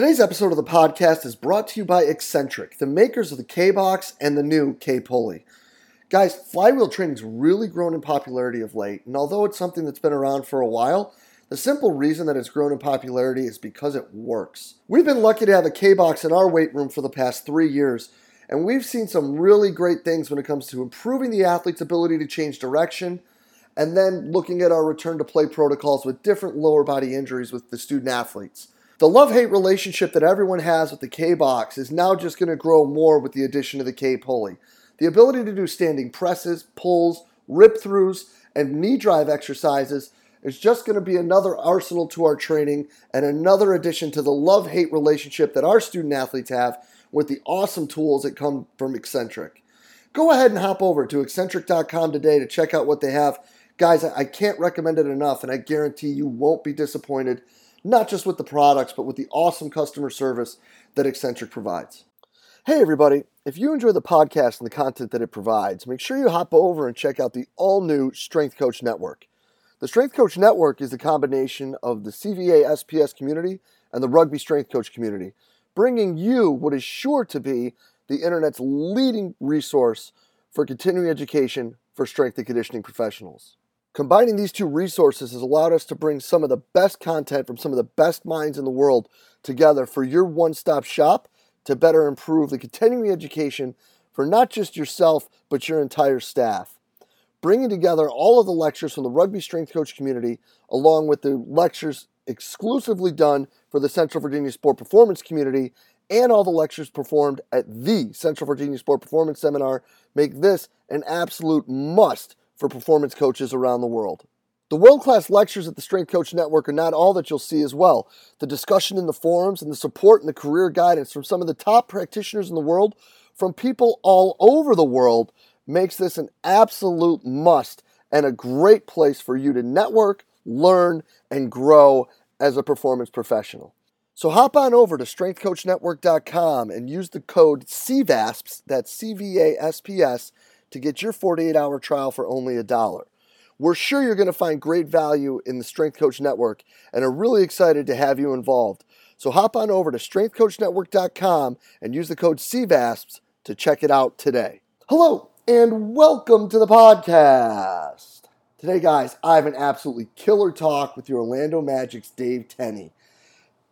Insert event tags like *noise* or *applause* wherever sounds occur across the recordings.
Today's episode of the podcast is brought to you by Exxentric, the makers of the K Box and the new K Pulley. Guys, flywheel training's really grown in popularity of late, and although it's something that's been around for a while, the simple reason that it's grown in popularity is because it works. We've been lucky to have a K Box in our weight room for the past three years, and we've seen some really great things when it comes to improving the athlete's ability to change direction, and then looking at our return to play protocols with different lower body injuries with the student athletes. The love hate relationship that everyone has with the K box is now just going to grow more with the addition of the K pulley. The ability to do standing presses, pulls, rip throughs, and knee drive exercises is just going to be another arsenal to our training and another addition to the love hate relationship that our student athletes have with the awesome tools that come from Exxentric. Go ahead and hop over to exxentric.com today to check out what they have. Guys, I can't recommend it enough, and I guarantee you won't be disappointed not just with the products, but with the awesome customer service that Exxentric provides. Hey, everybody. If you enjoy the podcast and the content that it provides, make sure you hop over and check out the all new Strength Coach Network. The Strength Coach Network is a combination of the CVA SPS community and the Rugby Strength Coach community, bringing you what is sure to be the internet's leading resource for continuing education for strength and conditioning professionals. Combining these two resources has allowed us to bring some of the best content from some of the best minds in the world together for your one stop shop to better improve the continuing education for not just yourself, but your entire staff. Bringing together all of the lectures from the rugby strength coach community, along with the lectures exclusively done for the Central Virginia Sport Performance community, and all the lectures performed at the Central Virginia Sport Performance Seminar, make this an absolute must for performance coaches around the world. The world class lectures at the Strength Coach Network are not all that you'll see as well. The discussion in the forums and the support and the career guidance from some of the top practitioners in the world, from people all over the world, makes this an absolute must and a great place for you to network, learn, and grow as a performance professional. So hop on over to strengthcoachnetwork.com and use the code CVASPS, that's C V A S P S, to get your 48 hour trial for only a dollar. We're sure you're going to find great value in the Strength Coach Network and are really excited to have you involved. So hop on over to strengthcoachnetwork.com and use the code CVASPS to check it out today. Hello and welcome to the podcast. Today, guys, I have an absolutely killer talk with your Orlando Magic's Dave Tenney.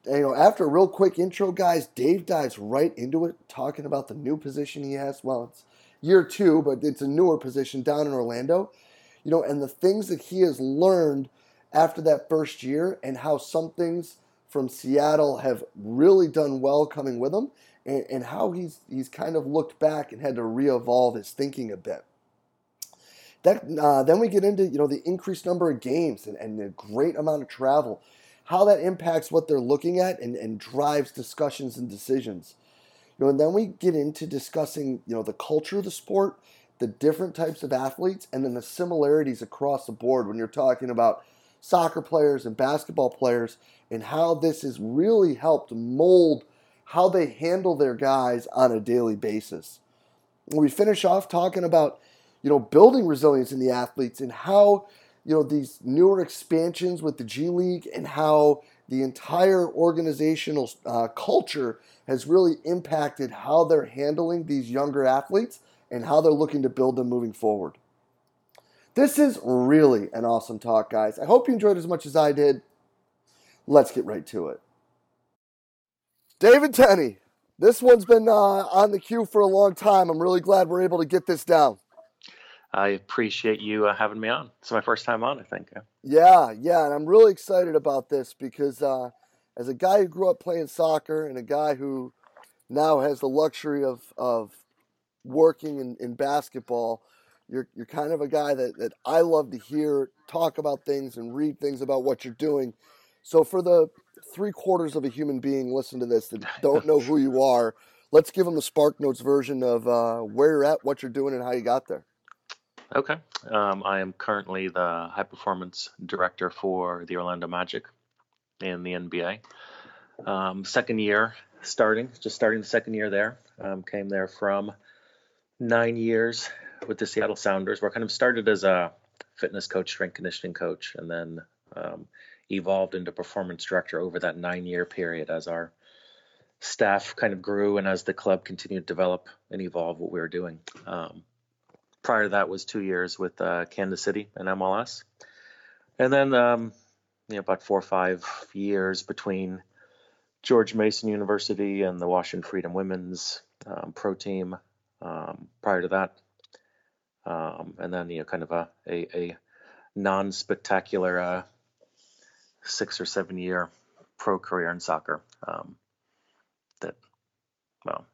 you know, after a real quick intro, guys, Dave dives right into it, talking about the new position he has. Well, it's year two, but it's a newer position down in Orlando. You know, and the things that he has learned after that first year and how some things from Seattle have really done well coming with him and, and how he's he's kind of looked back and had to re-evolve his thinking a bit. That, uh, then we get into you know the increased number of games and, and the great amount of travel, how that impacts what they're looking at and, and drives discussions and decisions. You know, and then we get into discussing, you know, the culture of the sport, the different types of athletes, and then the similarities across the board when you're talking about soccer players and basketball players and how this has really helped mold how they handle their guys on a daily basis. And we finish off talking about, you know, building resilience in the athletes and how, you know, these newer expansions with the G League and how the entire organizational uh, culture has really impacted how they're handling these younger athletes and how they're looking to build them moving forward. This is really an awesome talk, guys. I hope you enjoyed as much as I did. Let's get right to it. David Tenney, this one's been uh, on the queue for a long time. I'm really glad we're able to get this down. I appreciate you uh, having me on. It's my first time on, I think. Yeah, yeah, and I'm really excited about this because uh, as a guy who grew up playing soccer and a guy who now has the luxury of of working in, in basketball, you're you're kind of a guy that, that I love to hear talk about things and read things about what you're doing. So for the three quarters of a human being listen to this that *laughs* don't know who you are, let's give them the Spark Notes version of uh, where you're at, what you're doing, and how you got there. Okay. Um, I am currently the high performance director for the Orlando Magic in the NBA. Um, second year starting, just starting the second year there. Um, came there from nine years with the Seattle Sounders. Where I kind of started as a fitness coach, strength conditioning coach, and then um, evolved into performance director over that nine year period as our staff kind of grew and as the club continued to develop and evolve what we were doing. Um, prior to that was two years with uh, Kansas City and MLS, and then um, you know about four or five years between George Mason University and the Washington Freedom Women's um, Pro Team. Um, prior to that, um, and then you know kind of a a, a non-spectacular uh, six or seven year pro career in soccer. Um, that well,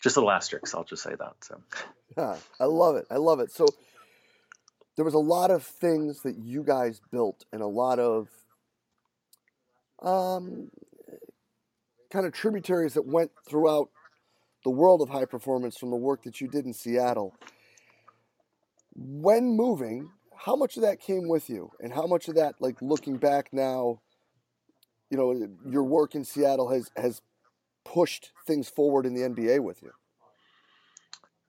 just little asterisk. I'll just say that. So. Yeah, I love it. I love it. So there was a lot of things that you guys built, and a lot of um, kind of tributaries that went throughout the world of high performance from the work that you did in Seattle. When moving, how much of that came with you, and how much of that, like looking back now, you know, your work in Seattle has has pushed things forward in the NBA with you?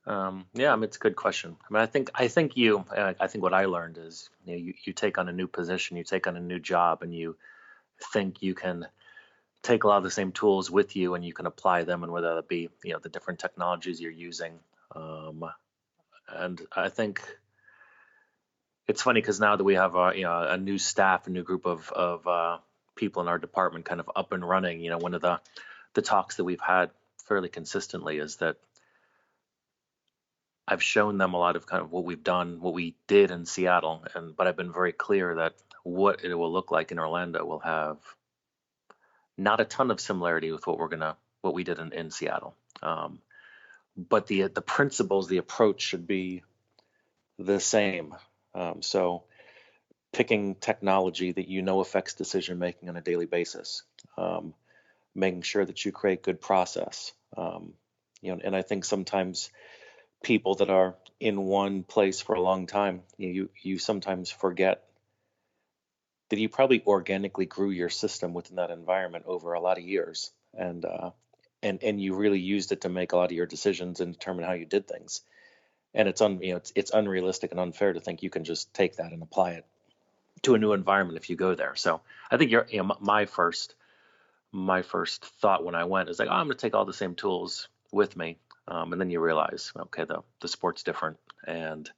Um, yeah, I mean, it's a good question. I mean, I think I think you. I think what I learned is you, know, you you take on a new position, you take on a new job, and you think you can take a lot of the same tools with you, and you can apply them, and whether that be you know the different technologies you're using. Um, and I think it's funny because now that we have a you know a new staff, a new group of of uh, people in our department, kind of up and running. You know, one of the the talks that we've had fairly consistently is that I've shown them a lot of kind of what we've done, what we did in Seattle, and but I've been very clear that what it will look like in Orlando will have not a ton of similarity with what we're gonna what we did in, in Seattle. Um, but the the principles, the approach should be the same. Um, so picking technology that you know affects decision making on a daily basis, um, making sure that you create good process. Um, you know, and I think sometimes people that are in one place for a long time, you you sometimes forget that you probably organically grew your system within that environment over a lot of years, and uh, and and you really used it to make a lot of your decisions and determine how you did things. And it's un you know it's it's unrealistic and unfair to think you can just take that and apply it to a new environment if you go there. So I think you're you know, my first my first thought when I went is like, oh, I'm going to take all the same tools with me um, and then you realize, okay, the the sport's different, and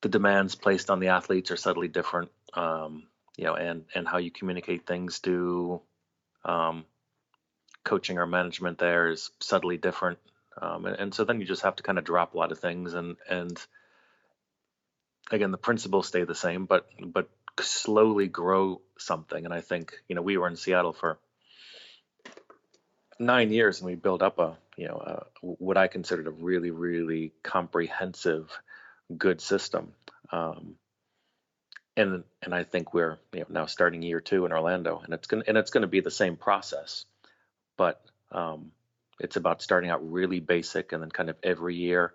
the demands placed on the athletes are subtly different. Um, you know, and and how you communicate things to um, coaching or management there is subtly different. Um, and, and so then you just have to kind of drop a lot of things, and and again, the principles stay the same, but but slowly grow something. And I think you know we were in Seattle for nine years, and we built up a you know, uh, what I considered a really, really comprehensive, good system. Um, and and I think we're you know, now starting year two in Orlando, and it's gonna and it's gonna be the same process, but um, it's about starting out really basic, and then kind of every year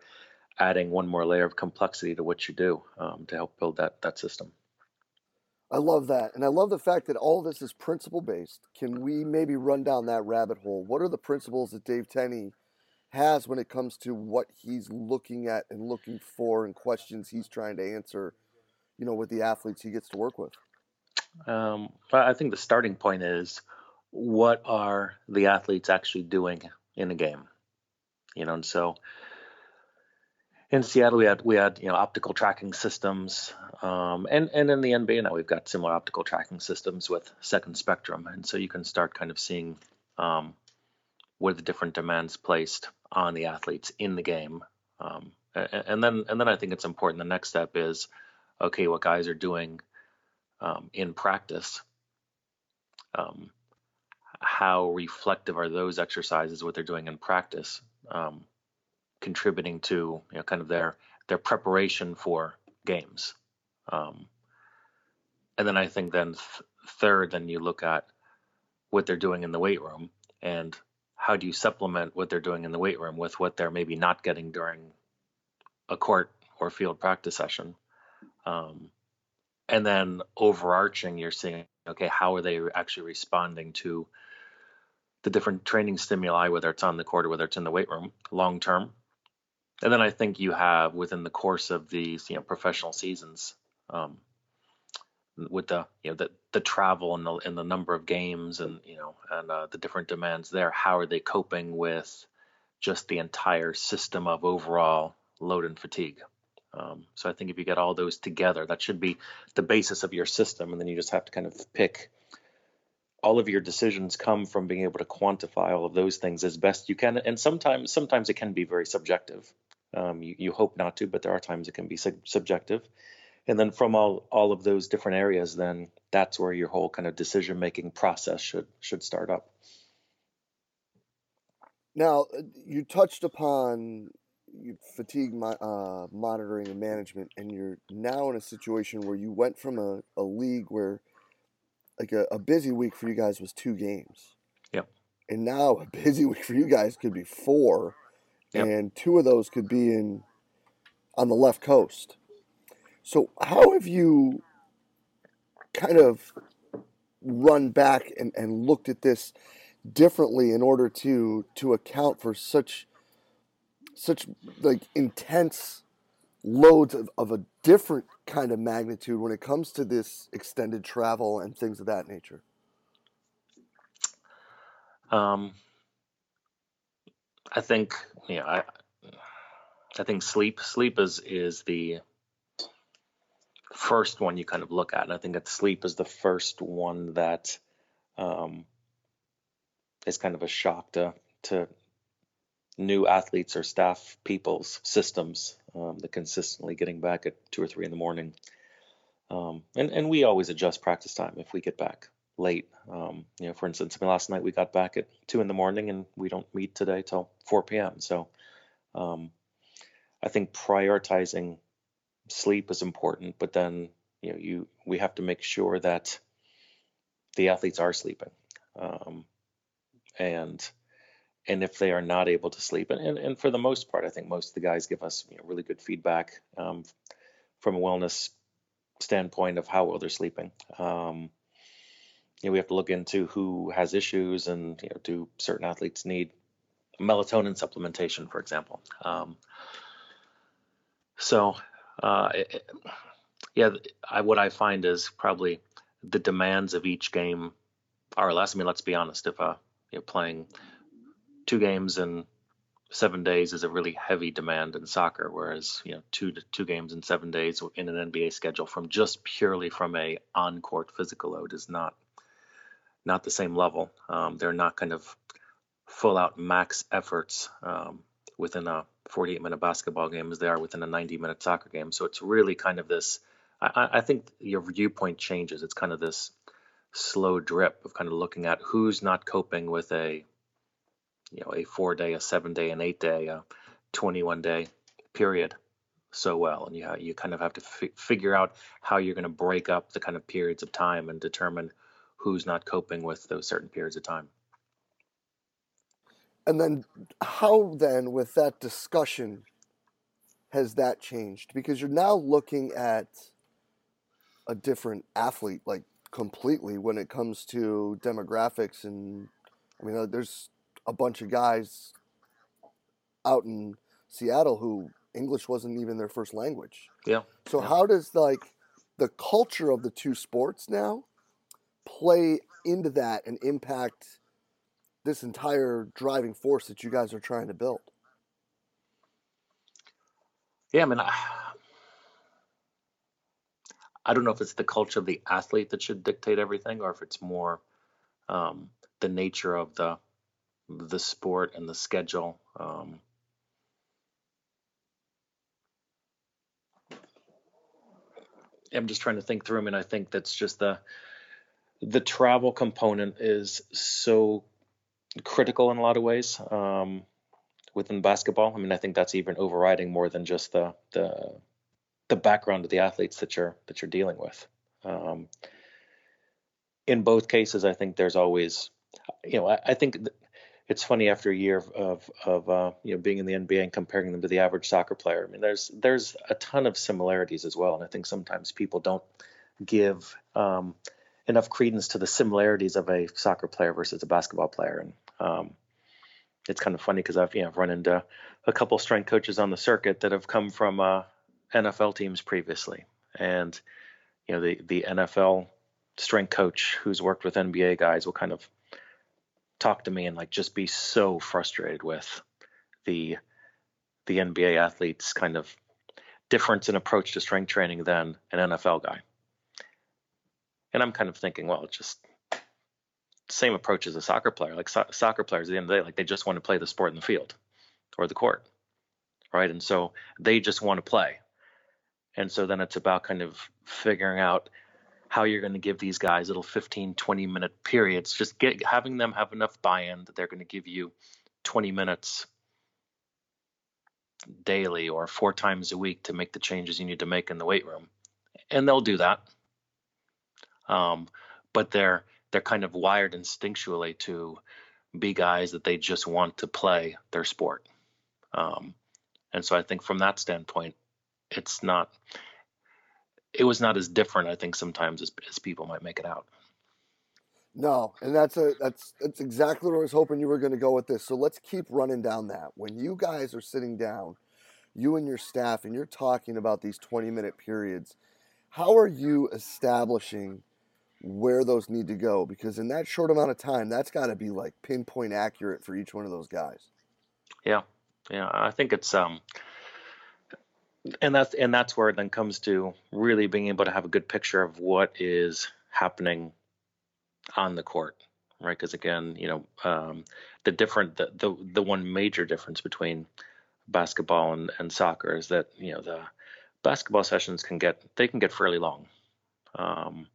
adding one more layer of complexity to what you do um, to help build that that system. I love that. And I love the fact that all this is principle based. Can we maybe run down that rabbit hole? What are the principles that Dave Tenney has when it comes to what he's looking at and looking for and questions he's trying to answer, you know, with the athletes he gets to work with? Um, I think the starting point is what are the athletes actually doing in a game? You know, and so in Seattle, we had we had you know optical tracking systems, um, and and in the NBA now we've got similar optical tracking systems with Second Spectrum, and so you can start kind of seeing um, where the different demands placed on the athletes in the game, um, and, and, then and then I think it's important. The next step is okay, what guys are doing um, in practice. Um, how reflective are those exercises? What they're doing in practice? Um, contributing to you know kind of their their preparation for games. Um, and then I think then th- third, then you look at what they're doing in the weight room and how do you supplement what they're doing in the weight room with what they're maybe not getting during a court or field practice session. Um, and then overarching, you're seeing okay, how are they actually responding to the different training stimuli, whether it's on the court or whether it's in the weight room, long term, and then I think you have within the course of these you know professional seasons, um, with the you know the the travel and the and the number of games and you know and uh, the different demands there. How are they coping with just the entire system of overall load and fatigue? Um, so I think if you get all those together, that should be the basis of your system, and then you just have to kind of pick. All of your decisions come from being able to quantify all of those things as best you can, and sometimes sometimes it can be very subjective. Um, you, you hope not to, but there are times it can be sub- subjective and then from all all of those different areas then that's where your whole kind of decision making process should should start up. Now uh, you touched upon fatigue uh, monitoring and management and you're now in a situation where you went from a, a league where like a, a busy week for you guys was two games. Yep. And now a busy week for you guys could be four yep. and two of those could be in on the left coast so, how have you kind of run back and, and looked at this differently in order to to account for such such like intense loads of, of a different kind of magnitude when it comes to this extended travel and things of that nature? Um, I think yeah, I I think sleep sleep is is the first one you kind of look at. And I think that sleep is the first one that um, is kind of a shock to, to new athletes or staff people's systems. Um, the consistently getting back at two or three in the morning. Um, and, and we always adjust practice time if we get back late. Um, you know, for instance, I mean, last night we got back at two in the morning and we don't meet today till 4 p.m. So um, I think prioritizing sleep is important, but then you know you we have to make sure that the athletes are sleeping, um, and and if they are not able to sleep, and, and, and for the most part, I think most of the guys give us you know, really good feedback um, from a wellness standpoint of how well they're sleeping. Um, you know, we have to look into who has issues, and you know, do certain athletes need melatonin supplementation, for example. Um, so uh, yeah, I, what I find is probably the demands of each game are less. I mean, let's be honest. If uh, you're playing two games in seven days is a really heavy demand in soccer, whereas you know two to two games in seven days in an NBA schedule from just purely from a on-court physical load is not not the same level. Um, they're not kind of full out max efforts um, within a 48 minute basketball game as they are within a 90 minute soccer game. So it's really kind of this. I, I think your viewpoint changes. It's kind of this slow drip of kind of looking at who's not coping with a you know a four day, a seven day, an eight day, a 21 day period so well, and you you kind of have to f- figure out how you're going to break up the kind of periods of time and determine who's not coping with those certain periods of time. And then, how then, with that discussion, has that changed? Because you're now looking at a different athlete, like completely, when it comes to demographics. And I mean, uh, there's a bunch of guys out in Seattle who English wasn't even their first language. Yeah. So, yeah. how does like the culture of the two sports now play into that and impact? This entire driving force that you guys are trying to build? Yeah, I mean, I, I don't know if it's the culture of the athlete that should dictate everything, or if it's more um, the nature of the the sport and the schedule. Um, I'm just trying to think through. I mean, I think that's just the the travel component is so critical in a lot of ways um, within basketball. I mean, I think that's even overriding more than just the the the background of the athletes that you're that you're dealing with. Um, in both cases, I think there's always, you know, I, I think it's funny after a year of of uh, you know being in the NBA and comparing them to the average soccer player. I mean, there's there's a ton of similarities as well, and I think sometimes people don't give um, enough credence to the similarities of a soccer player versus a basketball player. And um, it's kind of funny because I've you know run into a couple strength coaches on the circuit that have come from uh, NFL teams previously, and you know the the NFL strength coach who's worked with NBA guys will kind of talk to me and like just be so frustrated with the the NBA athletes kind of difference in approach to strength training than an NFL guy. And I'm kind of thinking, well, just same approach as a soccer player. Like so- soccer players at the end of the day, like they just want to play the sport in the field or the court, right? And so they just want to play. And so then it's about kind of figuring out how you're going to give these guys little 15, 20 minute periods, just get having them have enough buy-in that they're going to give you 20 minutes daily or four times a week to make the changes you need to make in the weight room. And they'll do that. Um, but they're they're kind of wired instinctually to be guys that they just want to play their sport. Um, and so I think from that standpoint, it's not it was not as different, I think, sometimes as, as people might make it out. No, and that's a that's that's exactly where I was hoping you were going to go with this. So let's keep running down that. When you guys are sitting down, you and your staff, and you're talking about these 20 minute periods, how are you establishing where those need to go? Because in that short amount of time, that's got to be like pinpoint accurate for each one of those guys. Yeah, yeah, I think it's um, and that's and that's where it then comes to really being able to have a good picture of what is happening on the court, right? Because again, you know, um, the different the, the the one major difference between basketball and, and soccer is that you know the basketball sessions can get they can get fairly long. Um,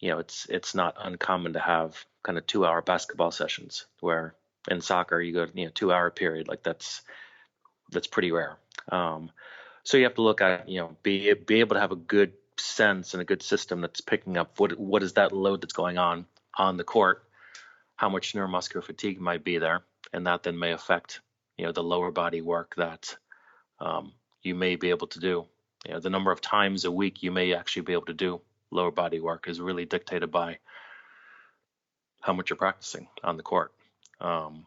you know, it's it's not uncommon to have kind of two hour basketball sessions where in soccer you go you know two hour period like that's that's pretty rare. Um, so you have to look at you know be be able to have a good sense and a good system that's picking up what what is that load that's going on on the court, how much neuromuscular fatigue might be there, and that then may affect you know the lower body work that um, you may be able to do. You know, the number of times a week you may actually be able to do lower body work is really dictated by how much you're practicing on the court. Um,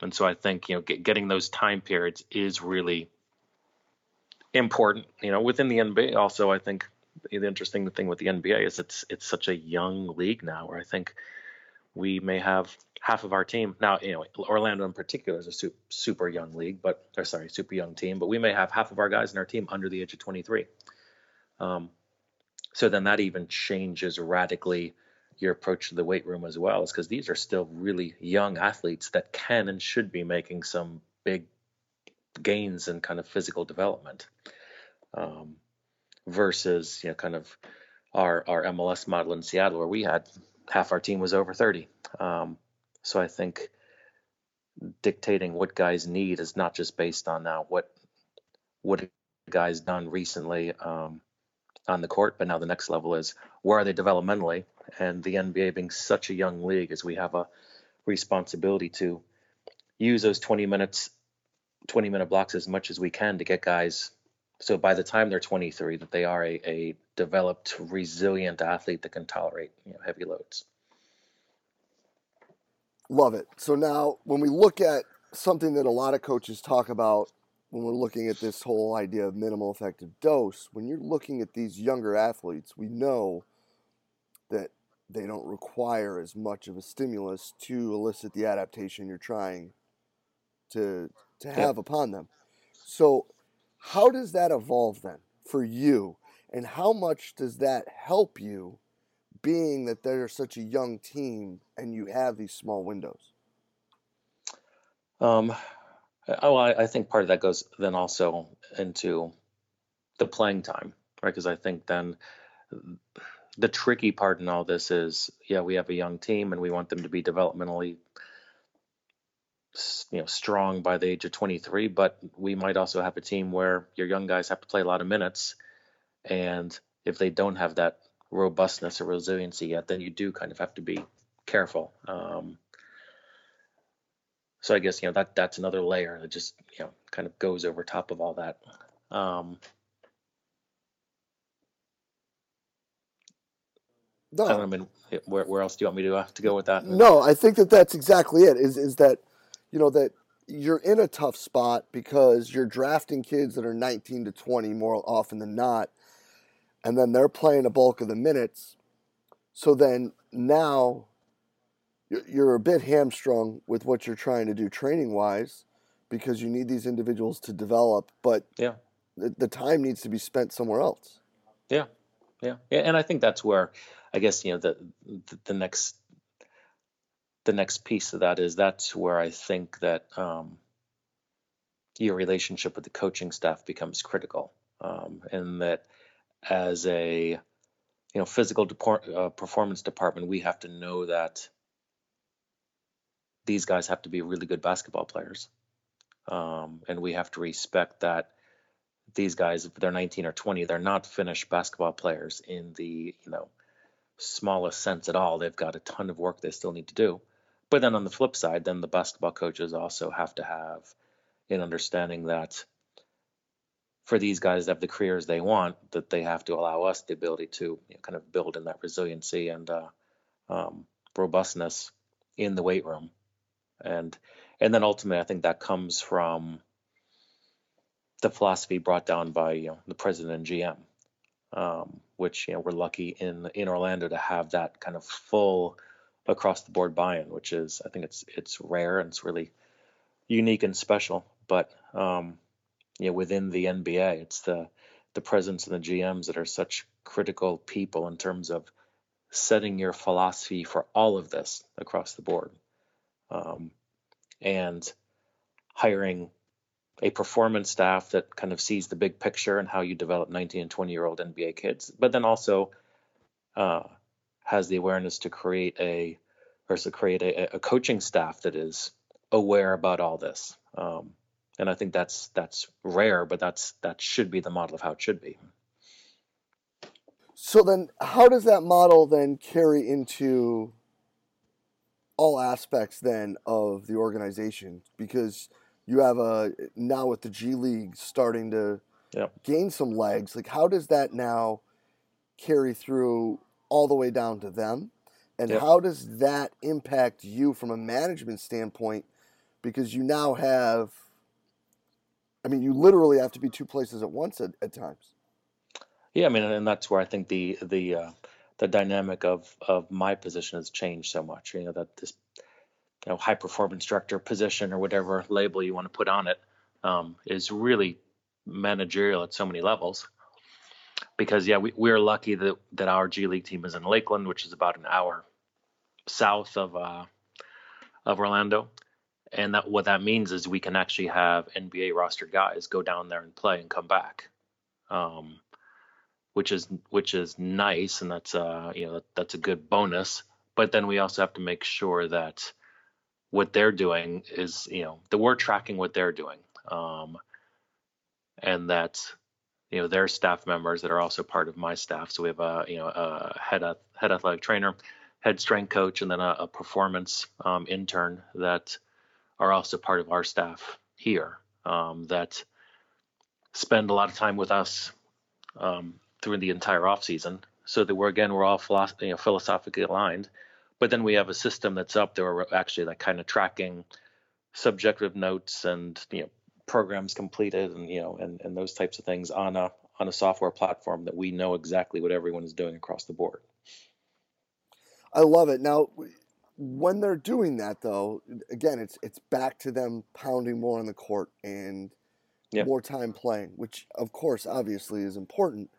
and so I think you know get, getting those time periods is really important. You know, within the NBA, also I think the interesting thing with the NBA is it's it's such a young league now, where I think we may have half of our team now. You know, Orlando in particular is a super, super young league, but or sorry, super young team. But we may have half of our guys in our team under the age of 23. Um, so then that even changes radically your approach to the weight room as well, is because these are still really young athletes that can and should be making some big gains in kind of physical development. Um, versus you know kind of our our MLS model in Seattle where we had half our team was over 30. Um, so I think dictating what guys need is not just based on now what what guys done recently um, on the court, but now the next level is where are they developmentally? And the NBA being such a young league, is we have a responsibility to use those 20 minutes, 20 minute blocks as much as we can to get guys. So by the time they're 23, that they are a, a developed, resilient athlete that can tolerate you know, heavy loads. Love it. So now, when we look at something that a lot of coaches talk about when we're looking at this whole idea of minimal effective dose, when you're looking at these younger athletes, we know that they don't require as much of a stimulus to elicit the adaptation you're trying to to have upon them. So, how does that evolve then for you, and how much does that help you, being that they're such a young team and you have these small windows? Um, oh, I, I think part of that goes then also into the playing time, right? Because I think then the tricky part in all this is, yeah, we have a young team and we want them to be developmentally, you know, strong by the age of 23. But we might also have a team where your young guys have to play a lot of minutes, and if they don't have that robustness or resiliency yet, then you do kind of have to be careful. Um, so I guess you know that that's another layer that just you know kind of goes over top of all that. Um, no. I don't know. Where, where else do you want me to uh, to go with that? No, I think that that's exactly it. Is is that you know that you're in a tough spot because you're drafting kids that are 19 to 20 more often than not, and then they're playing a bulk of the minutes. So then now you're a bit hamstrung with what you're trying to do training wise because you need these individuals to develop, but yeah, the, the time needs to be spent somewhere else. Yeah, yeah, yeah, and I think that's where I guess you know the the, the next the next piece of that is that's where I think that um, your relationship with the coaching staff becomes critical, um, and that as a you know physical deport, uh, performance department, we have to know that these guys have to be really good basketball players, um, and we have to respect that these guys, if they're 19 or 20, they're not finished basketball players in the you know smallest sense at all. They've got a ton of work they still need to do. But then on the flip side, then the basketball coaches also have to have an understanding that for these guys to have the careers they want, that they have to allow us the ability to you know, kind of build in that resiliency and uh, um, robustness in the weight room, and and then ultimately, I think that comes from the philosophy brought down by you know the president and GM, um, which you know we're lucky in in Orlando to have that kind of full across the board buy-in, which is I think it's it's rare and it's really unique and special. But um, you know, within the NBA, it's the the presidents and the GMs that are such critical people in terms of setting your philosophy for all of this across the board, um, and hiring a performance staff that kind of sees the big picture and how you develop 19 and 20 year old NBA kids, but then also uh, has the awareness to create a or to create a, a, coaching staff that is aware about all this. Um, and I think that's that's rare, but that's that should be the model of how it should be. So then, how does that model then carry into all aspects then of the organization? Because you have a now with the G League starting to yep. gain some legs. Like, how does that now carry through all the way down to them? And yep. how does that impact you from a management standpoint? Because you now have, I mean, you literally have to be two places at once at, at times. Yeah, I mean, and that's where I think the the uh, the dynamic of of my position has changed so much. You know that this you know high performance director position or whatever label you want to put on it um, is really managerial at so many levels. Because yeah, we, we're lucky that that our G League team is in Lakeland, which is about an hour south of uh, of Orlando, and that what that means is we can actually have NBA roster guys go down there and play and come back, um, which is which is nice, and that's uh you know that's a good bonus. But then we also have to make sure that what they're doing is you know that we're tracking what they're doing um, and that you know their staff members that are also part of my staff so we have a you know a head head athletic trainer head strength coach and then a, a performance um, intern that are also part of our staff here um, that spend a lot of time with us um, through the entire off season so that we're again we're all philosoph- you know, philosophically aligned but then we have a system that's up there where actually like kind of tracking subjective notes and you know programs completed and you know and, and those types of things on a on a software platform that we know exactly what everyone is doing across the board. I love it. Now when they're doing that though, again it's it's back to them pounding more on the court and yep. more time playing, which of course obviously is important.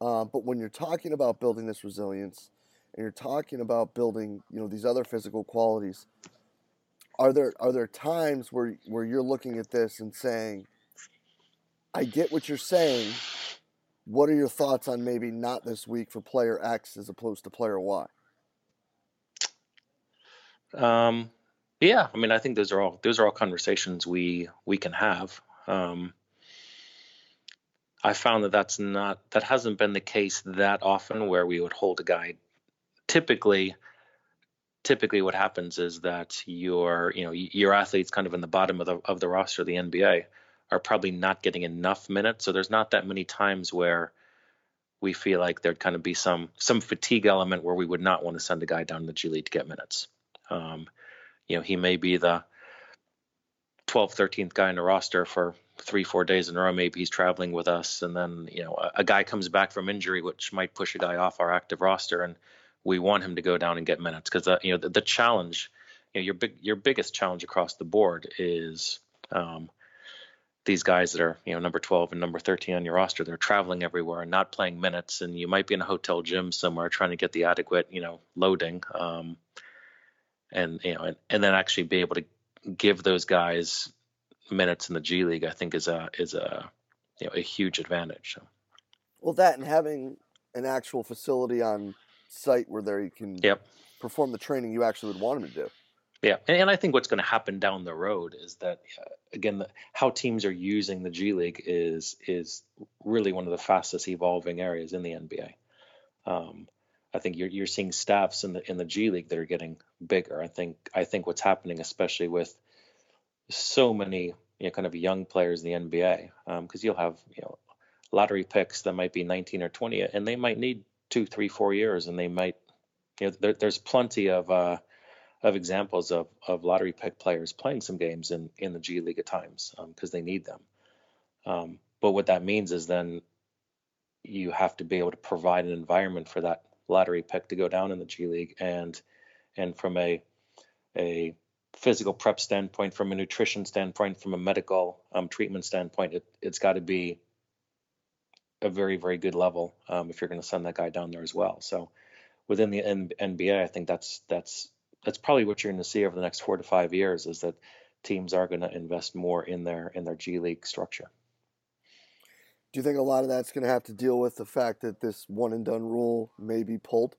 Uh, but when you're talking about building this resilience, and you're talking about building, you know, these other physical qualities, are there are there times where where you're looking at this and saying, I get what you're saying. What are your thoughts on maybe not this week for player X as opposed to player Y? Um, yeah, I mean, I think those are all those are all conversations we we can have. Um, I found that that's not that hasn't been the case that often where we would hold a guy typically typically what happens is that your you know your athletes kind of in the bottom of the of the roster of the NBA are probably not getting enough minutes. So there's not that many times where we feel like there'd kind of be some some fatigue element where we would not want to send a guy down to the G League to get minutes. Um, you know he may be the 12th 13th guy in the roster for three, four days in a row. Maybe he's traveling with us, and then you know a, a, guy comes back from injury, which might push a guy off our active roster, and we want him to go down and get minutes because uh, you know the, the, challenge, you know, your big your biggest challenge across the board is um, these guys that are you know number 12 and number 13 on your roster. They're traveling everywhere and not playing minutes, and you might be in a hotel gym somewhere trying to get the adequate you know loading. Um, and you know, and, and then actually be able to give those guys minutes in the G League, I think is a is a you know a huge advantage. So. Well, that and having an actual facility on site where they can yep. perform the training you actually would want them to do. Yeah, and, and I think what's going to happen down the road is that uh, again, the, how teams are using the G League is is really one of the fastest evolving areas in the NBA. Um, I think you're you're seeing staffs in the in the G League that are getting bigger. I think I think what's happening, especially with so many you know kind of young players in the NBA, because um, you'll have you know lottery picks that might be 19 or 20, and they might need two, three, four years, and they might you know there, there's plenty of uh, of examples of of lottery pick players playing some games in in the G League at times because um, they need them. Um, but what that means is then you have to be able to provide an environment for that lottery pick to go down in the G League, and and from a a physical prep standpoint, from a nutrition standpoint, from a medical um, treatment standpoint, it, it's got to be a very very good level um, if you're going to send that guy down there as well. So within the N- NBA, I think that's that's that's probably what you're going to see over the next four to five years is that teams are going to invest more in their in their G League structure. Do you think a lot of that's going to have to deal with the fact that this one and done rule may be pulled?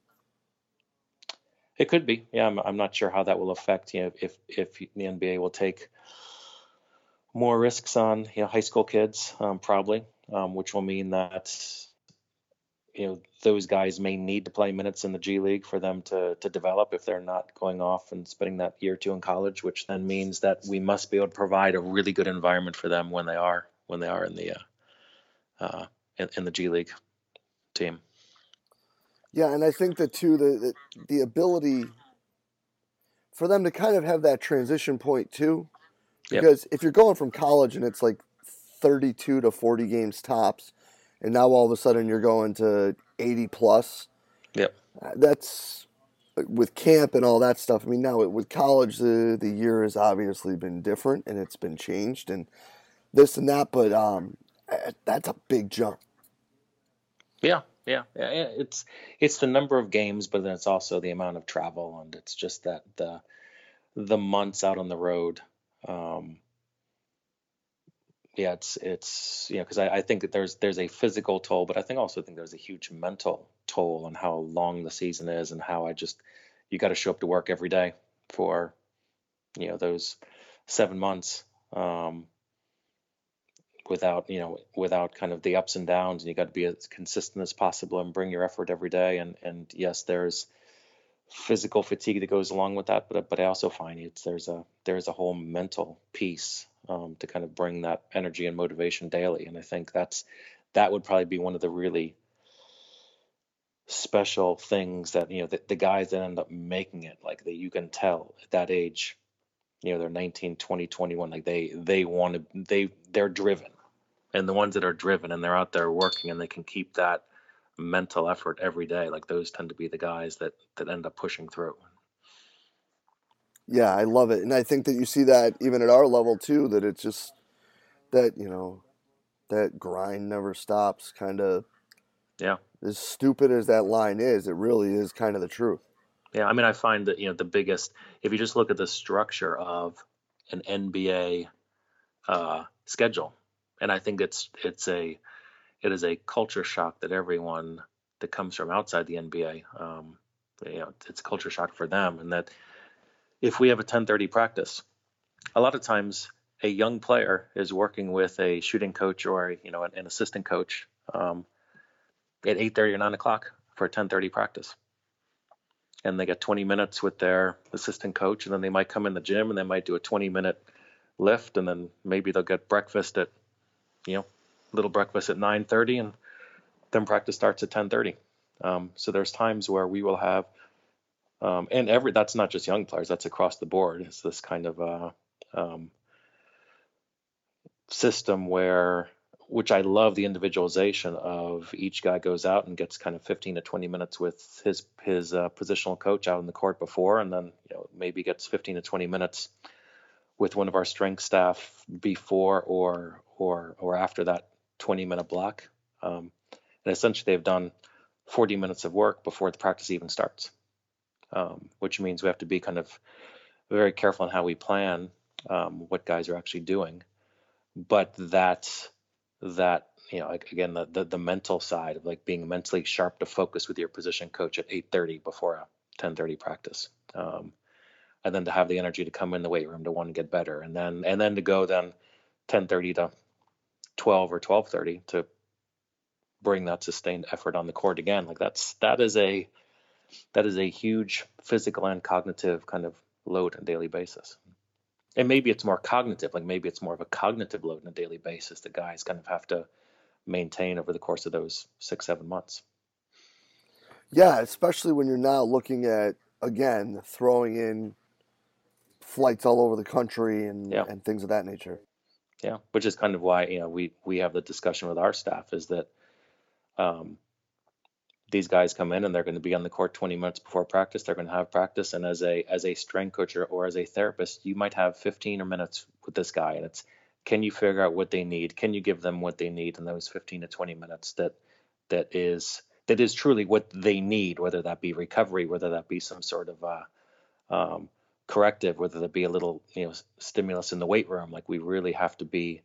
It could be. Yeah, I'm, I'm not sure how that will affect you know if if the NBA will take more risks on you know high school kids um, probably, um, which will mean that you know those guys may need to play minutes in the G League for them to to develop if they're not going off and spending that year or two in college, which then means that we must be able to provide a really good environment for them when they are when they are in the uh, uh, in, in, the G League team. Yeah, and I think that too the, the ability for them to kind of have that transition point too, because yep. if you're going from college and it's like 32 to 40 games tops, and now all of a sudden you're going to 80 plus. Yep. Uh, that's with camp and all that stuff. I mean, now with college, the the year has obviously been different and it's been changed and this and that. But um, that's a big jump. Yeah, yeah, yeah. It's it's the number of games, but then it's also the amount of travel, and it's just that the the months out on the road. Um, yeah, it's it's you know because I, I think that there's there's a physical toll, but I think also think there's a huge mental toll on how long the season is and how I just you got to show up to work every day for you know those seven months. Um, without you know without kind of the ups and downs and you got to be as consistent as possible and bring your effort every day. And and yes there's physical fatigue that goes along with that but but I also find it's there's a there's a whole mental piece um, to kind of bring that energy and motivation daily. And I think that's that would probably be one of the really special things that you know the, the guys that end up making it like that you can tell at that age you know they're 19 20 21 like they they want to they they're driven and the ones that are driven and they're out there working and they can keep that mental effort every day like those tend to be the guys that that end up pushing through. Yeah i love it and i think that you see that even at our level too that it's just that you know that grind never stops kind of yeah. as stupid as that line is it really is kind of the truth. Yeah i mean i find that you know the biggest if you just look at the structure of an nba uh, schedule and I think it's it's a it is a culture shock that everyone that comes from outside the NBA, um, you know, it's culture shock for them, and that if we have a 10:30 practice, a lot of times a young player is working with a shooting coach or you know an, an assistant coach um, at 8:30 or 9 o'clock for a 10:30 practice, and they get 20 minutes with their assistant coach, and then they might come in the gym and they might do a 20 minute lift, and then maybe they'll get breakfast at you know, little breakfast at 9:30, and then practice starts at 10:30. Um, so there's times where we will have, um, and every that's not just young players, that's across the board. It's this kind of uh, um, system where which I love the individualization of each guy goes out and gets kind of 15 to 20 minutes with his his uh, positional coach out in the court before, and then you know maybe gets 15 to 20 minutes with one of our strength staff before or or or after that 20 minute block. Um, and essentially, they've done 40 minutes of work before the practice even starts, um, which means we have to be kind of very careful on how we plan um, what guys are actually doing. But that that you know again the, the, the mental side of like being mentally sharp to focus with your position coach at 8:30 before a 10:30 practice. Um, and then to have the energy to come in the weight room to want to get better and then and then to go then 10:30 to 12 or 12:30 to bring that sustained effort on the court again. Like that's that is a that is a huge physical and cognitive kind of load on a daily basis. And maybe it's more cognitive like maybe it's more of a cognitive load on a daily basis that guys kind of have to maintain over the course of those six seven months. Yeah especially when you're now looking at again throwing in flights all over the country and, yeah. and things of that nature yeah which is kind of why you know we we have the discussion with our staff is that um, these guys come in and they're going to be on the court 20 minutes before practice. They're going to have practice, and as a as a strength coach or, or as a therapist, you might have 15 or minutes with this guy, and it's can you figure out what they need? Can you give them what they need in those 15 to 20 minutes that that is that is truly what they need, whether that be recovery, whether that be some sort of uh, um, corrective, whether that be a little you know stimulus in the weight room. Like we really have to be,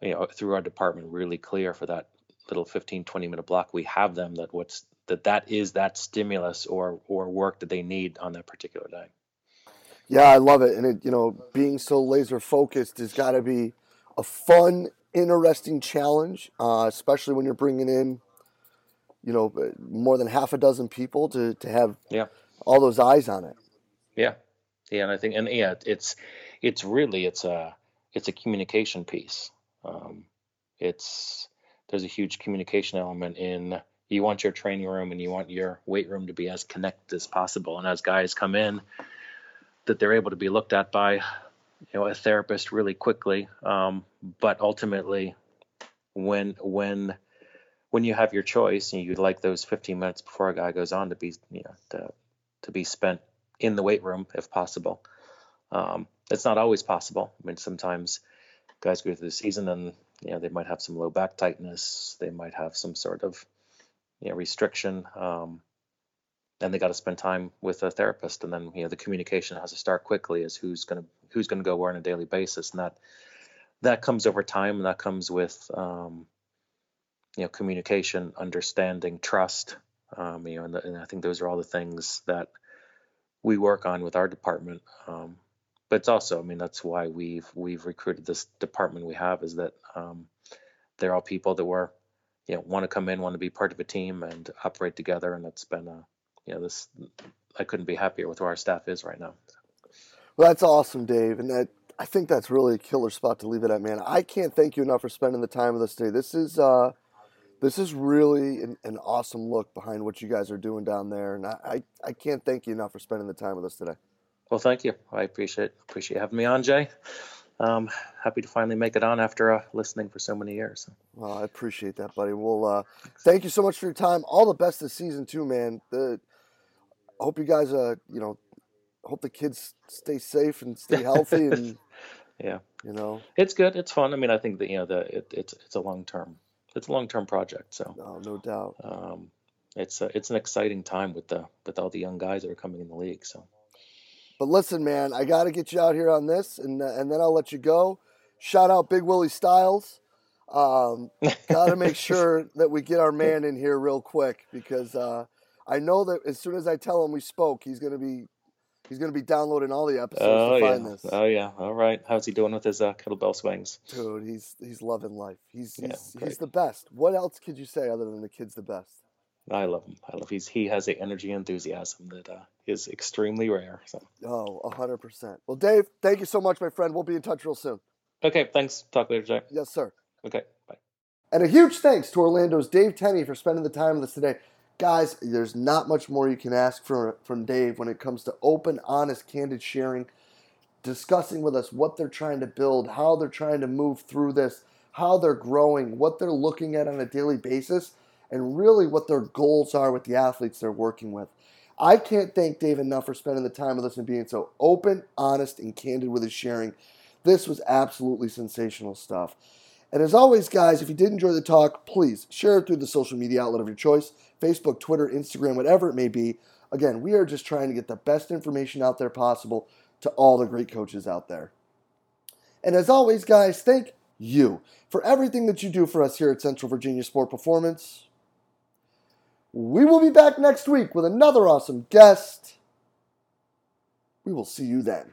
you know, through our department, really clear for that little 15 20 minute block. We have them that what's that that is that stimulus or or work that they need on that particular day. Yeah i love it. And it you know being so laser focused has got to be a fun interesting challenge uh, especially when you're bringing in you know more than half a dozen people to to have yeah. all those eyes on it. Yeah and i think and yeah it's it's really it's a it's a communication piece um, it's there's a huge communication element in you want your training room and you want your weight room to be as connected as possible. And as guys come in, that they're able to be looked at by, you know, a therapist really quickly. Um, but ultimately, when when when you have your choice and you'd like those 15 minutes before a guy goes on to be, you know, to to be spent in the weight room if possible. Um, it's not always possible. I mean, sometimes guys go through the season and you know, they might have some low back tightness, they might have some sort of you know, restriction, um, and they got to spend time with a therapist. And then you know, the communication has to start quickly as who's gonna who's gonna go where on a daily basis, and that that comes over time, and that comes with um, you know communication, understanding, trust. Um, you know, and, the, and, I think those are all the things that we work on with our department. Um, but it's also, I mean, that's why we've we've recruited this department we have is that um, they're all people that were, you know, want to come in, want to be part of a team and operate together, and it's been a, you know, this I couldn't be happier with where our staff is right now. Well, that's awesome, Dave, and that I think that's really a killer spot to leave it at, man. I can't thank you enough for spending the time with us today. This is uh, this is really an, an awesome look behind what you guys are doing down there, and I, I, I can't thank you enough for spending the time with us today. Well, thank you. I appreciate appreciate having me on, Jay. Um, happy to finally make it on after uh, listening for so many years. Well, I appreciate that, buddy. Well, uh, thank you so much for your time. All the best this season too, man. The, I hope you guys, uh, you know, hope the kids stay safe and stay *laughs* healthy and yeah, you know, it's good. It's fun. I mean, I think that you know the it, it's it's a long term it's a long term project. So no, no doubt. Um, it's a, it's an exciting time with the with all the young guys that are coming in the league. So but listen, man, I got to get you out here on this, and uh, and then I'll let you go. Shout out Big Willie Styles. Um, *laughs* got to make sure that we get our man in here real quick because uh, I know that as soon as I tell him we spoke, he's gonna be he's gonna be downloading all the episodes oh, to find yeah. this. Oh yeah, all right. How's he doing with his uh, kettlebell swings? Dude, he's he's loving life. He's he's, yeah, he's the best. What else could you say other than the kid's the best? I love him. I love he's he has the energy and enthusiasm that uh, is extremely rare. So. Oh, hundred percent. Well, Dave, thank you so much, my friend. We'll be in touch real soon. Okay, thanks. Talk later, Jay. Yes, sir. Okay, bye. And a huge thanks to Orlando's Dave Tenney for spending the time with us today. Guys, there's not much more you can ask from, from Dave when it comes to open, honest, candid sharing. discussing with us what they're trying to build, how they're trying to move through this, how they're growing, what they're looking at on a daily basis, and really what their goals are with the athletes they're working with. I can't thank Dave enough for spending the time with us and being so open, honest, and candid with his sharing. This was absolutely sensational stuff. And as always, guys, if you did enjoy the talk, please share it through the social media outlet of your choice Facebook, Twitter, Instagram, whatever it may be. Again, we are just trying to get the best information out there possible to all the great coaches out there. And as always, guys, thank you for everything that you do for us here at Central Virginia Sport Performance. We will be back next week with another awesome guest. We will see you then.